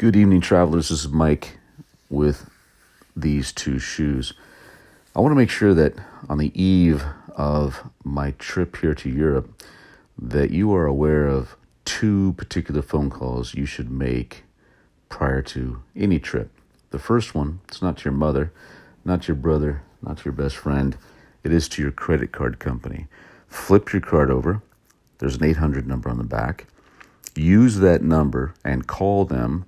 Good evening, travelers. This is Mike with these two shoes. I want to make sure that on the eve of my trip here to Europe, that you are aware of two particular phone calls you should make prior to any trip. The first one, it's not to your mother, not your brother, not to your best friend. It is to your credit card company. Flip your card over. There's an 800 number on the back. Use that number and call them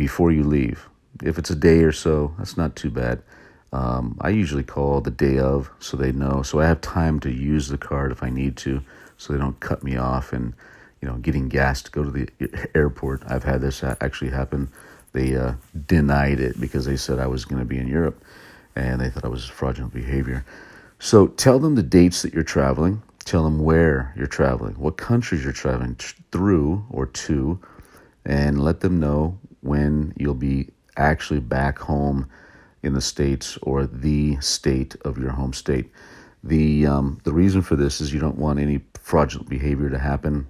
before you leave. If it's a day or so, that's not too bad. Um, I usually call the day of so they know. So I have time to use the card if I need to, so they don't cut me off and you know getting gas to go to the airport. I've had this actually happen. They uh, denied it because they said I was going to be in Europe, and they thought I was fraudulent behavior. So tell them the dates that you're traveling. Tell them where you're traveling, what countries you're traveling through or to, and let them know when you'll be actually back home in the states or the state of your home state. The um, the reason for this is you don't want any fraudulent behavior to happen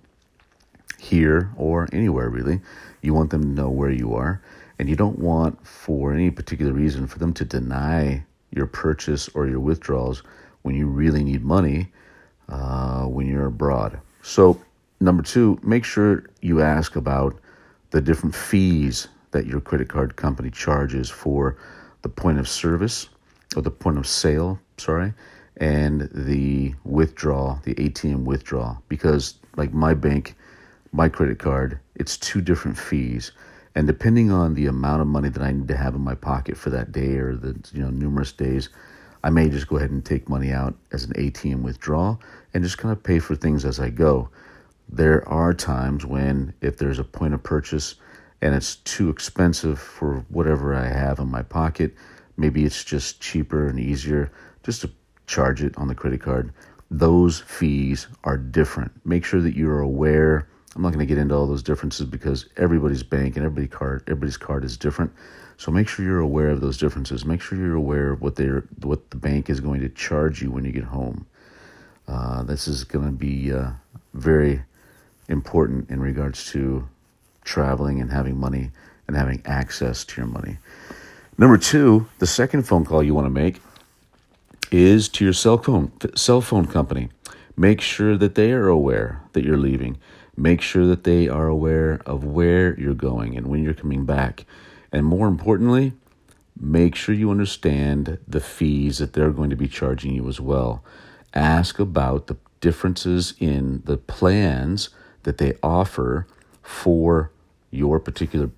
here or anywhere really. You want them to know where you are, and you don't want for any particular reason for them to deny your purchase or your withdrawals when you really need money uh, when you're abroad. So number two, make sure you ask about the different fees that your credit card company charges for the point of service or the point of sale, sorry, and the withdrawal, the ATM withdrawal. Because, like my bank, my credit card, it's two different fees. And depending on the amount of money that I need to have in my pocket for that day or the you know numerous days, I may just go ahead and take money out as an ATM withdrawal and just kind of pay for things as I go. There are times when, if there's a point of purchase and it's too expensive for whatever I have in my pocket. Maybe it's just cheaper and easier just to charge it on the credit card. Those fees are different. Make sure that you're aware. I'm not going to get into all those differences because everybody's bank and everybody's card, everybody's card is different. So make sure you're aware of those differences. Make sure you're aware of what they're, what the bank is going to charge you when you get home. Uh, this is going to be uh, very important in regards to traveling and having money and having access to your money. Number two, the second phone call you want to make is to your cell phone cell phone company. Make sure that they are aware that you're leaving. Make sure that they are aware of where you're going and when you're coming back. And more importantly, make sure you understand the fees that they're going to be charging you as well. Ask about the differences in the plans that they offer for your particular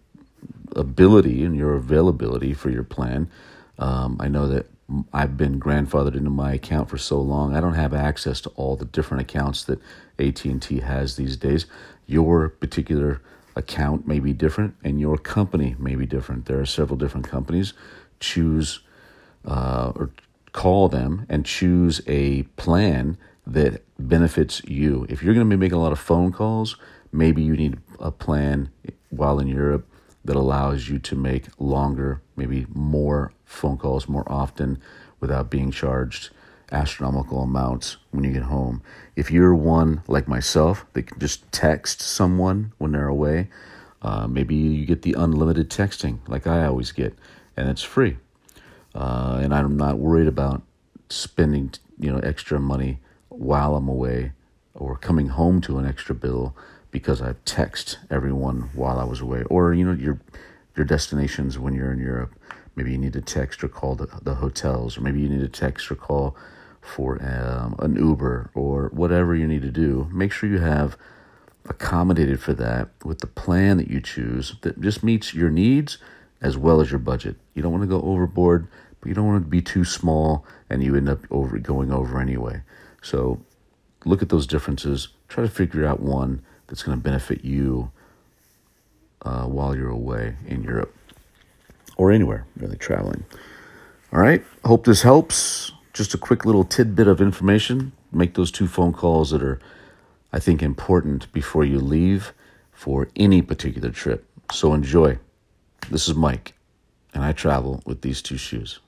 ability and your availability for your plan. Um, I know that I've been grandfathered into my account for so long. I don't have access to all the different accounts that AT&T has these days. Your particular account may be different and your company may be different. There are several different companies. Choose uh, or call them and choose a plan that benefits you. If you're going to be making a lot of phone calls, maybe you need a plan while in Europe that allows you to make longer, maybe more phone calls more often without being charged astronomical amounts when you get home. If you're one like myself that can just text someone when they're away, uh, maybe you get the unlimited texting like I always get, and it's free. Uh, and I'm not worried about spending you know extra money while I'm away or coming home to an extra bill because I text everyone while I was away, or you know your your destinations when you're in Europe. Maybe you need to text or call the, the hotels, or maybe you need to text or call for um, an Uber or whatever you need to do. Make sure you have accommodated for that with the plan that you choose that just meets your needs as well as your budget. You don't want to go overboard, but you don't want to be too small and you end up over going over anyway. So look at those differences. Try to figure out one that's going to benefit you uh, while you're away in Europe or anywhere really traveling. All right, hope this helps. Just a quick little tidbit of information. Make those two phone calls that are, I think, important before you leave for any particular trip. So enjoy. This is Mike, and I travel with these two shoes.